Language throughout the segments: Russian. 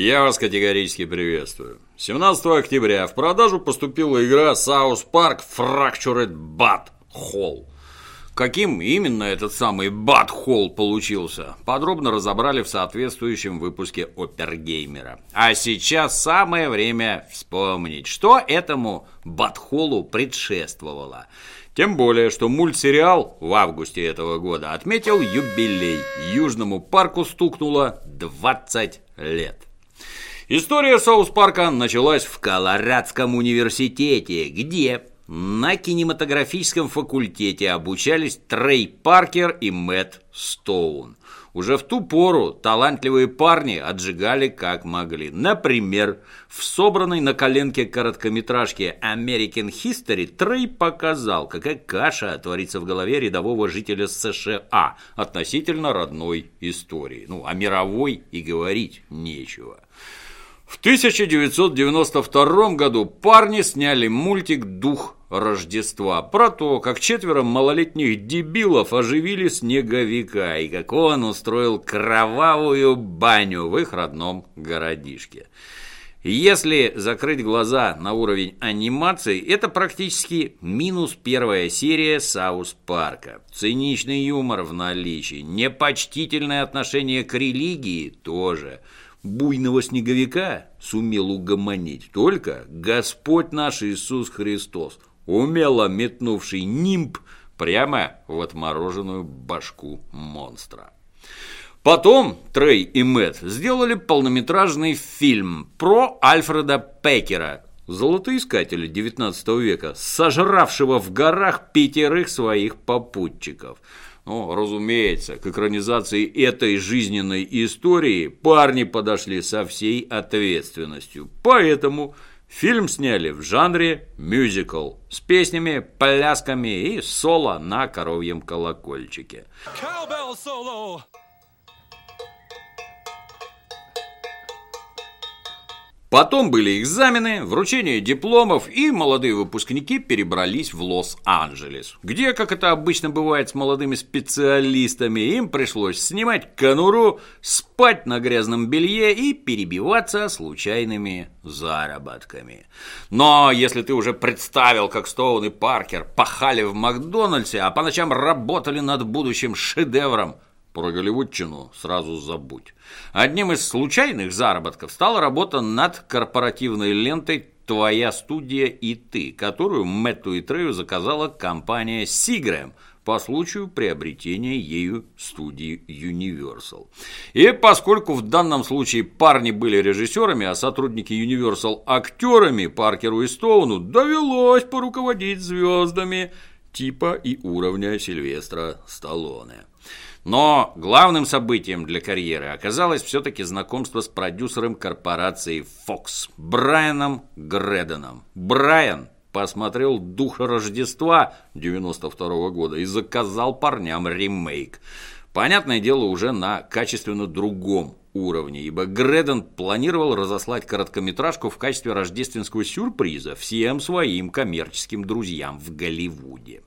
Я вас категорически приветствую. 17 октября в продажу поступила игра South Park Fractured Bad Hole. Каким именно этот самый Bad Hole получился, подробно разобрали в соответствующем выпуске Опергеймера. А сейчас самое время вспомнить, что этому Bad Hole предшествовало. Тем более, что мультсериал в августе этого года отметил юбилей. Южному парку стукнуло 20 лет. История Соус-парка началась в Колорадском университете, где на кинематографическом факультете обучались Трей Паркер и Мэтт Стоун. Уже в ту пору талантливые парни отжигали как могли. Например, в собранной на коленке короткометражке American History Трей показал, какая каша творится в голове рядового жителя США относительно родной истории. Ну, о мировой и говорить нечего. В 1992 году парни сняли мультик «Дух Рождества» про то, как четверо малолетних дебилов оживили снеговика и как он устроил кровавую баню в их родном городишке. Если закрыть глаза на уровень анимации, это практически минус первая серия Саус Парка. Циничный юмор в наличии, непочтительное отношение к религии тоже – буйного снеговика сумел угомонить только Господь наш Иисус Христос, умело метнувший нимб прямо в отмороженную башку монстра. Потом Трей и Мэтт сделали полнометражный фильм про Альфреда Пекера, золотоискателя XIX века, сожравшего в горах пятерых своих попутчиков – ну, разумеется, к экранизации этой жизненной истории парни подошли со всей ответственностью. Поэтому фильм сняли в жанре мюзикл с песнями, плясками и соло на коровьем колокольчике. Cowbell solo. Потом были экзамены, вручение дипломов, и молодые выпускники перебрались в Лос-Анджелес, где, как это обычно бывает с молодыми специалистами, им пришлось снимать конуру, спать на грязном белье и перебиваться случайными заработками. Но если ты уже представил, как Стоун и Паркер пахали в Макдональдсе, а по ночам работали над будущим шедевром – про голливудчину сразу забудь. Одним из случайных заработков стала работа над корпоративной лентой «Твоя студия и ты», которую Мэтту и Трею заказала компания Seagram по случаю приобретения ею студии Universal. И поскольку в данном случае парни были режиссерами, а сотрудники Universal актерами Паркеру и Стоуну, довелось поруководить звездами типа и уровня Сильвестра Сталлоне. Но главным событием для карьеры оказалось все-таки знакомство с продюсером корпорации Fox Брайаном Греденом. Брайан посмотрел «Духа Рождества» 92 -го года и заказал парням ремейк. Понятное дело, уже на качественно другом уровне, ибо Греден планировал разослать короткометражку в качестве рождественского сюрприза всем своим коммерческим друзьям в Голливуде.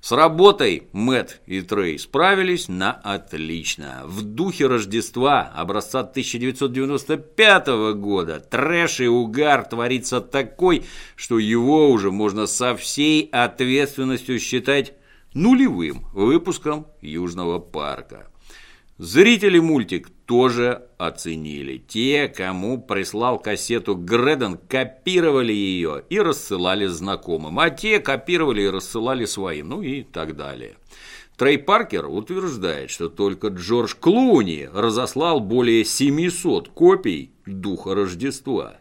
С работой Мэт и Трей справились на отлично. В духе Рождества образца 1995 года трэш и угар творится такой, что его уже можно со всей ответственностью считать нулевым выпуском Южного парка. Зрители мультик тоже оценили. Те, кому прислал кассету Греден, копировали ее и рассылали знакомым, а те копировали и рассылали своим, ну и так далее. Трей Паркер утверждает, что только Джордж Клуни разослал более 700 копий «Духа Рождества».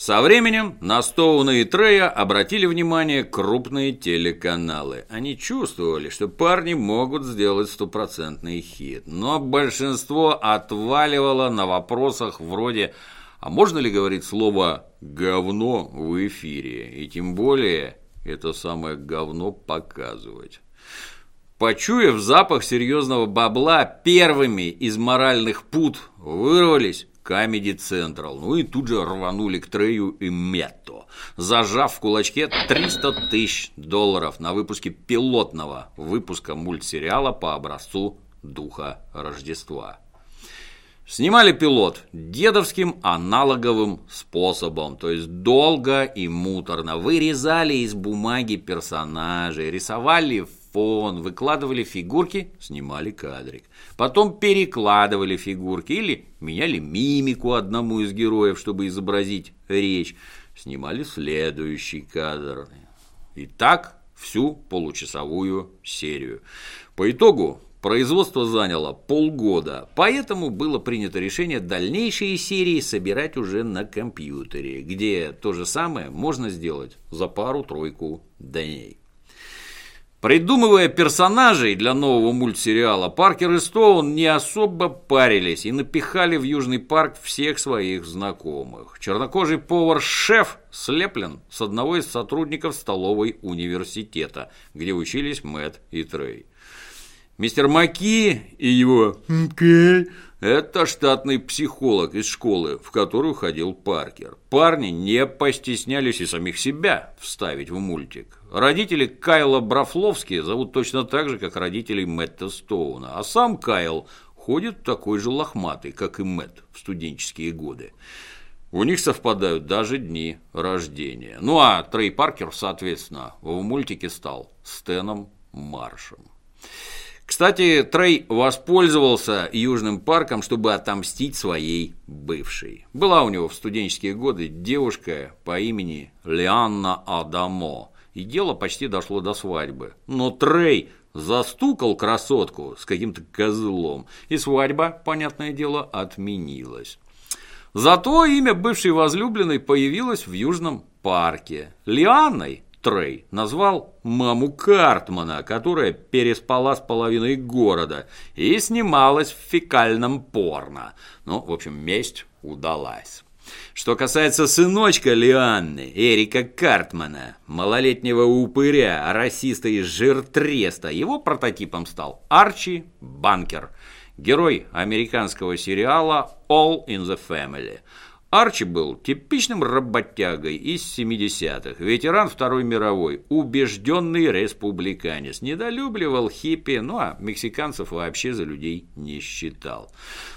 Со временем на Стоуна и Трея обратили внимание крупные телеканалы. Они чувствовали, что парни могут сделать стопроцентный хит, но большинство отваливало на вопросах вроде «А можно ли говорить слово «говно» в эфире?» И тем более это самое говно показывать. Почуяв запах серьезного бабла, первыми из моральных пут вырвались Comedy Central. Ну и тут же рванули к Трею и Метто, зажав в кулачке 300 тысяч долларов на выпуске пилотного выпуска мультсериала по образцу Духа Рождества. Снимали пилот дедовским аналоговым способом, то есть долго и муторно. Вырезали из бумаги персонажей, рисовали фон, выкладывали фигурки, снимали кадрик. Потом перекладывали фигурки или меняли мимику одному из героев, чтобы изобразить речь. Снимали следующий кадр. И так всю получасовую серию. По итогу Производство заняло полгода, поэтому было принято решение дальнейшие серии собирать уже на компьютере, где то же самое можно сделать за пару-тройку дней. Придумывая персонажей для нового мультсериала, Паркер и Стоун не особо парились и напихали в Южный парк всех своих знакомых. Чернокожий повар-шеф слеплен с одного из сотрудников столовой университета, где учились Мэтт и Трей. Мистер Маки и его «Окей» – это штатный психолог из школы, в которую ходил Паркер. Парни не постеснялись и самих себя вставить в мультик. Родители Кайла Брафловски зовут точно так же, как родителей Мэтта Стоуна, а сам Кайл ходит такой же лохматый, как и Мэтт в студенческие годы. У них совпадают даже дни рождения. Ну а Трей Паркер, соответственно, в мультике стал Стэном Маршем. Кстати, Трей воспользовался Южным парком, чтобы отомстить своей бывшей. Была у него в студенческие годы девушка по имени Лианна Адамо, и дело почти дошло до свадьбы. Но Трей застукал красотку с каким-то козлом, и свадьба, понятное дело, отменилась. Зато имя бывшей возлюбленной появилось в Южном парке. Лианной Трей назвал маму Картмана, которая переспала с половиной города и снималась в фекальном порно. Ну, в общем, месть удалась. Что касается сыночка Лианны, Эрика Картмана, малолетнего упыря, расиста и жиртреста, его прототипом стал Арчи Банкер, герой американского сериала «All in the Family». Арчи был типичным работягой из 70-х, ветеран Второй мировой, убежденный республиканец, недолюбливал хиппи, ну а мексиканцев вообще за людей не считал.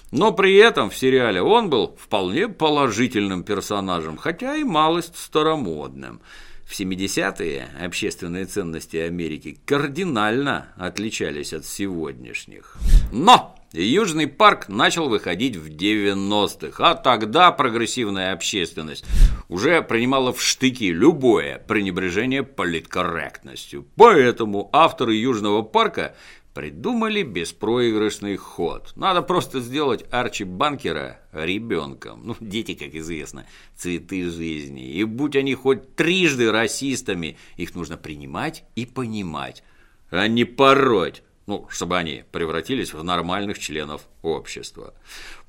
Но при этом в сериале он был вполне положительным персонажем, хотя и малость старомодным. В 70-е общественные ценности Америки кардинально отличались от сегодняшних. Но Южный парк начал выходить в 90-х, а тогда прогрессивная общественность уже принимала в штыки любое пренебрежение политкорректностью. Поэтому авторы Южного парка придумали беспроигрышный ход. Надо просто сделать Арчи Банкера ребенком. Ну, дети, как известно, цветы жизни. И будь они хоть трижды расистами, их нужно принимать и понимать, а не пороть ну, чтобы они превратились в нормальных членов общества.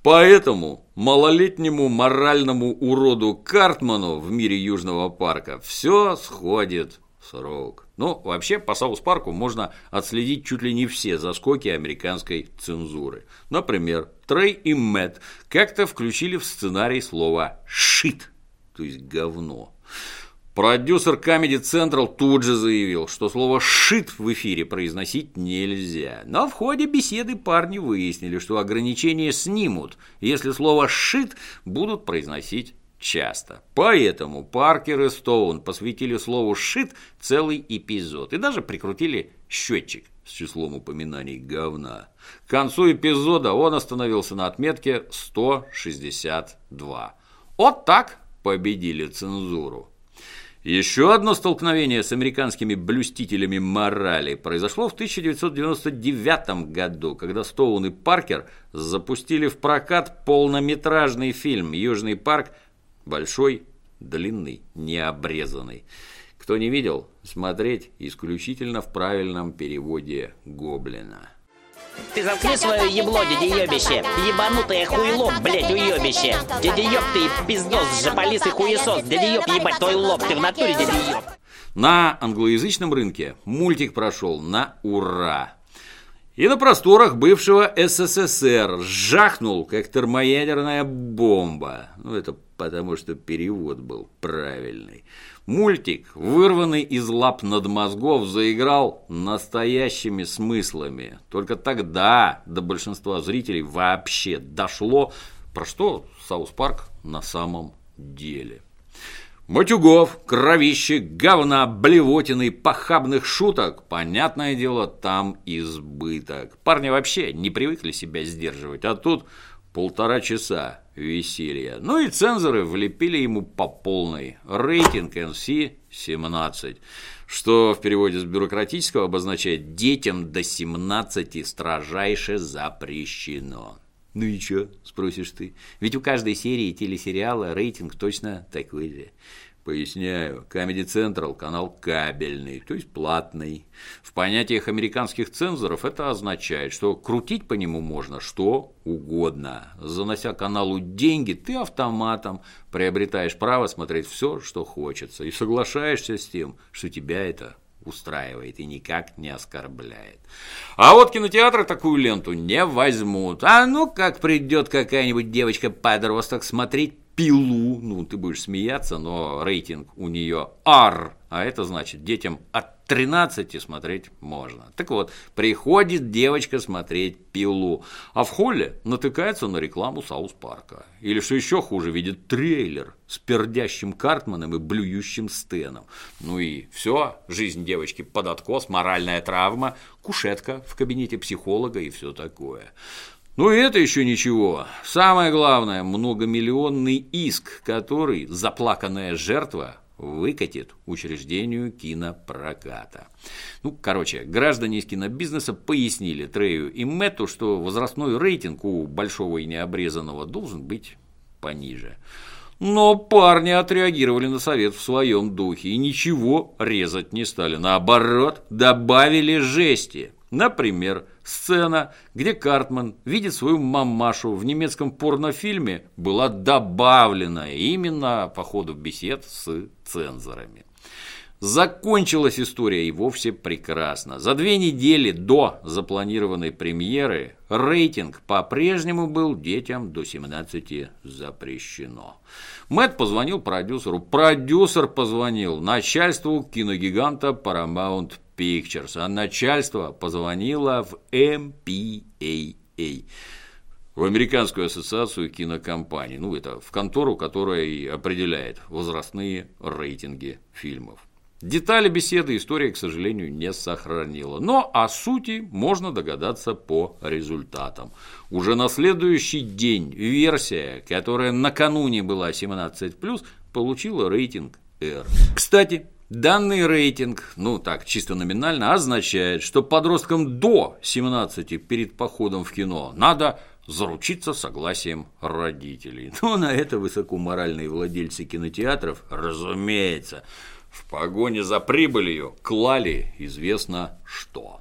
Поэтому малолетнему моральному уроду Картману в мире Южного парка все сходит с рук. Ну, вообще, по Саус-парку можно отследить чуть ли не все заскоки американской цензуры. Например, Трей и Мэтт как-то включили в сценарий слово «шит», то есть «говно». Продюсер Comedy Central тут же заявил, что слово «шит» в эфире произносить нельзя. Но в ходе беседы парни выяснили, что ограничения снимут, если слово «шит» будут произносить часто. Поэтому Паркер и Стоун посвятили слову «шит» целый эпизод и даже прикрутили счетчик с числом упоминаний говна. К концу эпизода он остановился на отметке 162. Вот так победили цензуру. Еще одно столкновение с американскими блюстителями морали произошло в 1999 году, когда Стоун и Паркер запустили в прокат полнометражный фильм «Южный парк. Большой, длинный, необрезанный». Кто не видел, смотреть исключительно в правильном переводе Гоблина. Ты заткни свое ебло, дядя Ёбище. Ебанутое хуйло, блядь, уебище. Дядя Ёб, ты пиздос, жополис и хуесос. Дядя Ёб, ебать твой лоб, ты в натуре, дядя Ёб. На англоязычном рынке мультик прошел на ура. И на просторах бывшего СССР жахнул, как термоядерная бомба. Ну, это потому, что перевод был правильный. Мультик, вырванный из лап над мозгов, заиграл настоящими смыслами. Только тогда до большинства зрителей вообще дошло, про что South Park на самом деле. Матюгов, кровище, говна, блевотины, похабных шуток, понятное дело, там избыток. Парни вообще не привыкли себя сдерживать, а тут полтора часа веселья. Ну и цензоры влепили ему по полной. Рейтинг NC 17, что в переводе с бюрократического обозначает «детям до 17 строжайше запрещено». «Ну и чё?» – спросишь ты. Ведь у каждой серии телесериала рейтинг точно такой же. Поясняю, Comedy Central – канал кабельный, то есть платный. В понятиях американских цензоров это означает, что крутить по нему можно что угодно. Занося каналу деньги, ты автоматом приобретаешь право смотреть все, что хочется, и соглашаешься с тем, что тебя это устраивает и никак не оскорбляет. А вот кинотеатры такую ленту не возьмут. А ну как придет какая-нибудь девочка-подросток смотреть пилу, ну, ты будешь смеяться, но рейтинг у нее R, а это значит, детям от 13 смотреть можно. Так вот, приходит девочка смотреть пилу, а в холле натыкается на рекламу Саус Парка. Или, что еще хуже, видит трейлер с пердящим Картманом и блюющим Стеном. Ну и все, жизнь девочки под откос, моральная травма, кушетка в кабинете психолога и все такое. Ну и это еще ничего. Самое главное, многомиллионный иск, который заплаканная жертва выкатит учреждению кинопроката. Ну, короче, граждане из кинобизнеса пояснили Трею и Мэтту, что возрастной рейтинг у большого и необрезанного должен быть пониже. Но парни отреагировали на совет в своем духе и ничего резать не стали. Наоборот, добавили жести. Например, сцена, где Картман видит свою мамашу в немецком порнофильме, была добавлена именно по ходу бесед с цензорами. Закончилась история и вовсе прекрасно. За две недели до запланированной премьеры рейтинг по-прежнему был детям до 17 запрещено. Мэтт позвонил продюсеру, продюсер позвонил начальству киногиганта Paramount Pictures, а начальство позвонило в MPAA, в Американскую ассоциацию кинокомпаний, ну это в контору, которая и определяет возрастные рейтинги фильмов. Детали беседы история, к сожалению, не сохранила. Но о сути можно догадаться по результатам. Уже на следующий день версия, которая накануне была 17+, получила рейтинг R. Кстати, Данный рейтинг, ну так, чисто номинально, означает, что подросткам до 17 перед походом в кино надо заручиться согласием родителей. Но на это высокоморальные владельцы кинотеатров, разумеется, в погоне за прибылью клали известно что.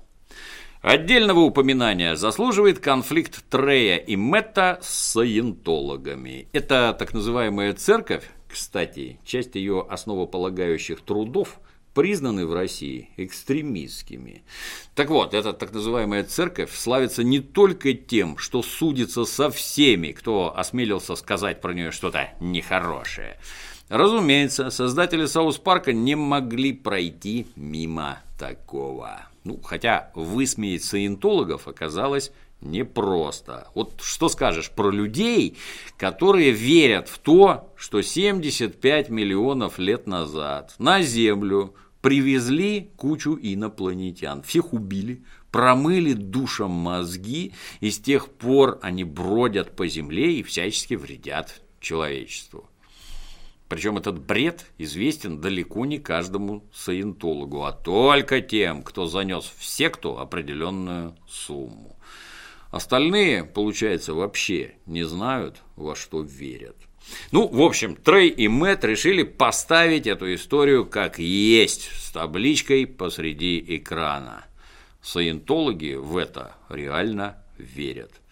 Отдельного упоминания заслуживает конфликт Трея и Мэтта с саентологами. Это так называемая церковь, кстати, часть ее основополагающих трудов признаны в России экстремистскими. Так вот, эта так называемая церковь славится не только тем, что судится со всеми, кто осмелился сказать про нее что-то нехорошее. Разумеется, создатели Саус Парка не могли пройти мимо такого. Ну, хотя высмеять саентологов оказалось непросто. Вот что скажешь про людей, которые верят в то, что 75 миллионов лет назад на Землю привезли кучу инопланетян, всех убили, промыли душам мозги, и с тех пор они бродят по Земле и всячески вредят человечеству. Причем этот бред известен далеко не каждому саентологу, а только тем, кто занес в секту определенную сумму. Остальные, получается, вообще не знают, во что верят. Ну, в общем, Трей и Мэтт решили поставить эту историю как есть, с табличкой посреди экрана. Саентологи в это реально верят.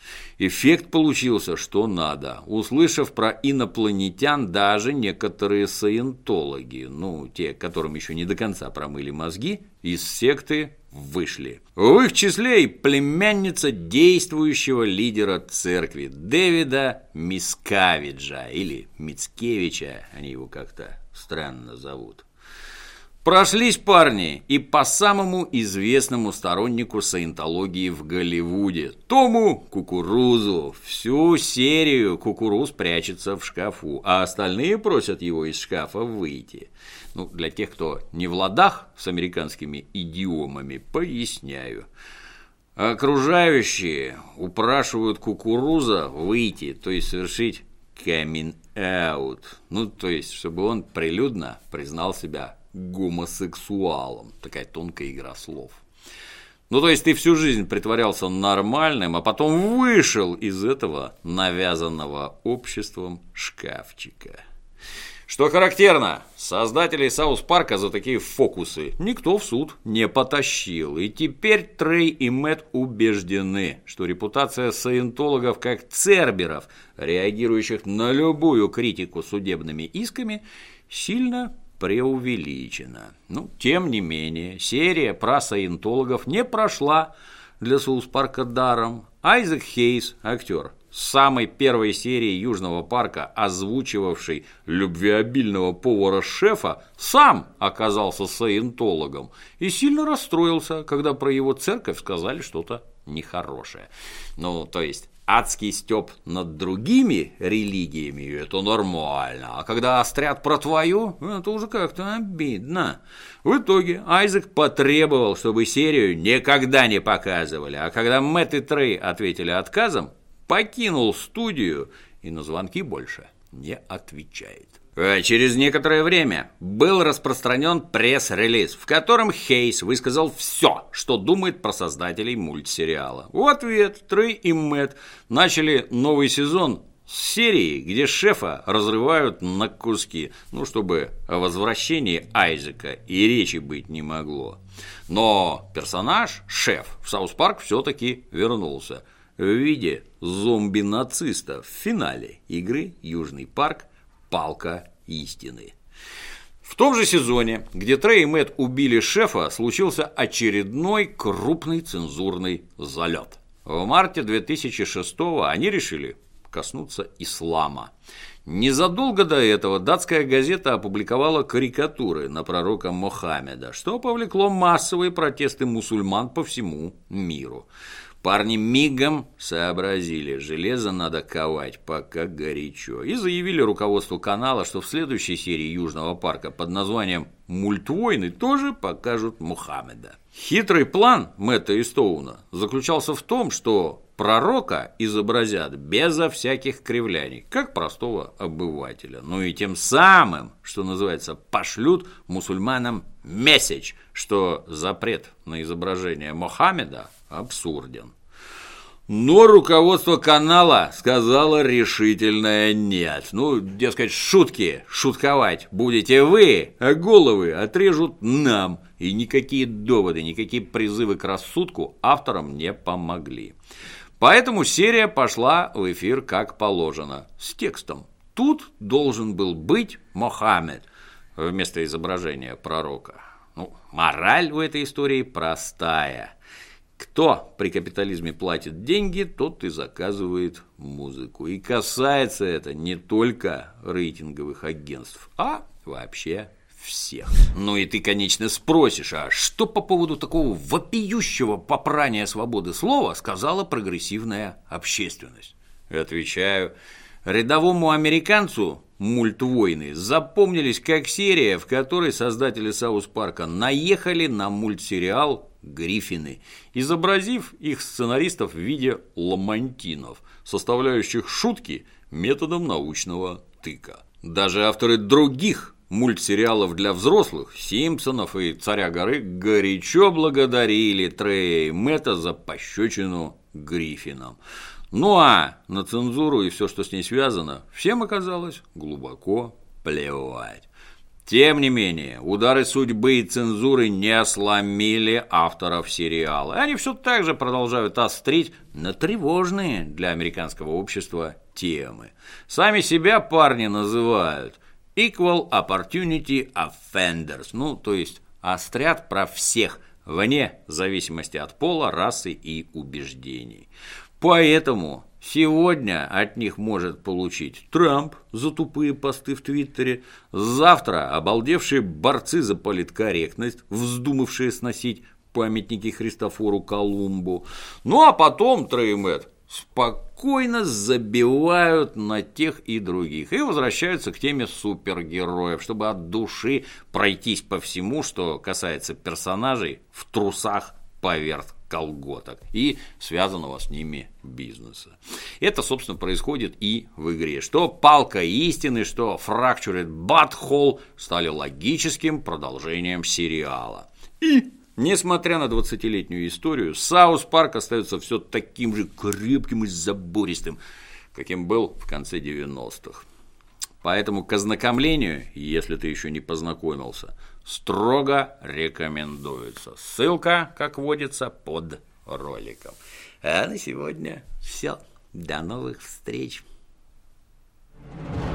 Эффект получился что надо. Услышав про инопланетян, даже некоторые саентологи, ну, те, которым еще не до конца промыли мозги, из секты вышли. В их числе и племянница действующего лидера церкви Дэвида Мискавиджа или Мицкевича, они его как-то странно зовут. Прошлись парни и по самому известному стороннику саентологии в Голливуде, Тому Кукурузу. Всю серию Кукуруз прячется в шкафу, а остальные просят его из шкафа выйти. Ну, для тех, кто не в ладах с американскими идиомами, поясняю. Окружающие упрашивают Кукуруза выйти, то есть совершить out. Ну, то есть, чтобы он прилюдно признал себя гомосексуалом. Такая тонкая игра слов. Ну, то есть ты всю жизнь притворялся нормальным, а потом вышел из этого навязанного обществом шкафчика. Что характерно, создателей Саус Парка за такие фокусы никто в суд не потащил. И теперь Трей и Мэтт убеждены, что репутация саентологов как церберов, реагирующих на любую критику судебными исками, сильно преувеличено. Ну, тем не менее, серия про саентологов не прошла для Соус Парка даром. Айзек Хейс, актер, с самой первой серии Южного парка, озвучивавший любвеобильного повара-шефа, сам оказался саентологом и сильно расстроился, когда про его церковь сказали что-то нехорошее. Ну, то есть адский стёб над другими религиями, это нормально. А когда острят про твою, это уже как-то обидно. В итоге Айзек потребовал, чтобы серию никогда не показывали. А когда Мэтт и Трей ответили отказом, покинул студию и на звонки больше не отвечает. А через некоторое время был распространен пресс-релиз, в котором Хейс высказал все, что думает про создателей мультсериала. В ответ Трей и Мэтт начали новый сезон с серии, где шефа разрывают на куски, ну, чтобы о возвращении Айзека и речи быть не могло. Но персонаж, шеф, в South Park все-таки вернулся в виде зомби-нациста в финале игры «Южный парк палка истины. В том же сезоне, где Трей и Мэтт убили шефа, случился очередной крупный цензурный залет. В марте 2006 они решили коснуться ислама. Незадолго до этого датская газета опубликовала карикатуры на пророка Мохаммеда, что повлекло массовые протесты мусульман по всему миру. Парни мигом сообразили, железо надо ковать, пока горячо, и заявили руководству канала, что в следующей серии Южного парка под названием «Мультвойны» тоже покажут Мухаммеда. Хитрый план Мэтта и Стоуна заключался в том, что пророка изобразят безо всяких кривляний, как простого обывателя. Ну и тем самым, что называется, пошлют мусульманам месседж, что запрет на изображение Мухаммеда абсурден. Но руководство канала сказало решительное «нет». Ну, дескать, шутки, шутковать будете вы, а головы отрежут нам. И никакие доводы, никакие призывы к рассудку авторам не помогли. Поэтому серия пошла в эфир как положено, с текстом. Тут должен был быть Мохаммед вместо изображения пророка. Ну, мораль в этой истории простая – кто при капитализме платит деньги, тот и заказывает музыку. И касается это не только рейтинговых агентств, а вообще всех. Ну и ты, конечно, спросишь, а что по поводу такого вопиющего попрания свободы слова сказала прогрессивная общественность? Отвечаю, рядовому американцу мультвойны запомнились как серия, в которой создатели Саус Парка наехали на мультсериал Гриффины, изобразив их сценаристов в виде ламантинов, составляющих шутки методом научного тыка. Даже авторы других мультсериалов для взрослых, Симпсонов и Царя горы, горячо благодарили Трея и Мэтта за пощечину Гриффинам. Ну а на цензуру и все, что с ней связано, всем оказалось глубоко плевать. Тем не менее, удары судьбы и цензуры не сломили авторов сериала. Они все так же продолжают острить на тревожные для американского общества темы. Сами себя парни называют Equal Opportunity Offenders, ну, то есть острят про всех, вне зависимости от пола, расы и убеждений. Поэтому Сегодня от них может получить Трамп за тупые посты в Твиттере, завтра обалдевшие борцы за политкорректность, вздумавшие сносить памятники Христофору Колумбу. Ну а потом Треймет спокойно забивают на тех и других и возвращаются к теме супергероев, чтобы от души пройтись по всему, что касается персонажей в трусах поверх колготок и связанного с ними бизнеса. Это, собственно, происходит и в игре. Что палка истины, что Fractured But Whole стали логическим продолжением сериала. И Несмотря на 20-летнюю историю, South Park остается все таким же крепким и забористым, каким был в конце 90-х. Поэтому к ознакомлению, если ты еще не познакомился, строго рекомендуется. Ссылка, как водится, под роликом. А на сегодня все. До новых встреч. thank you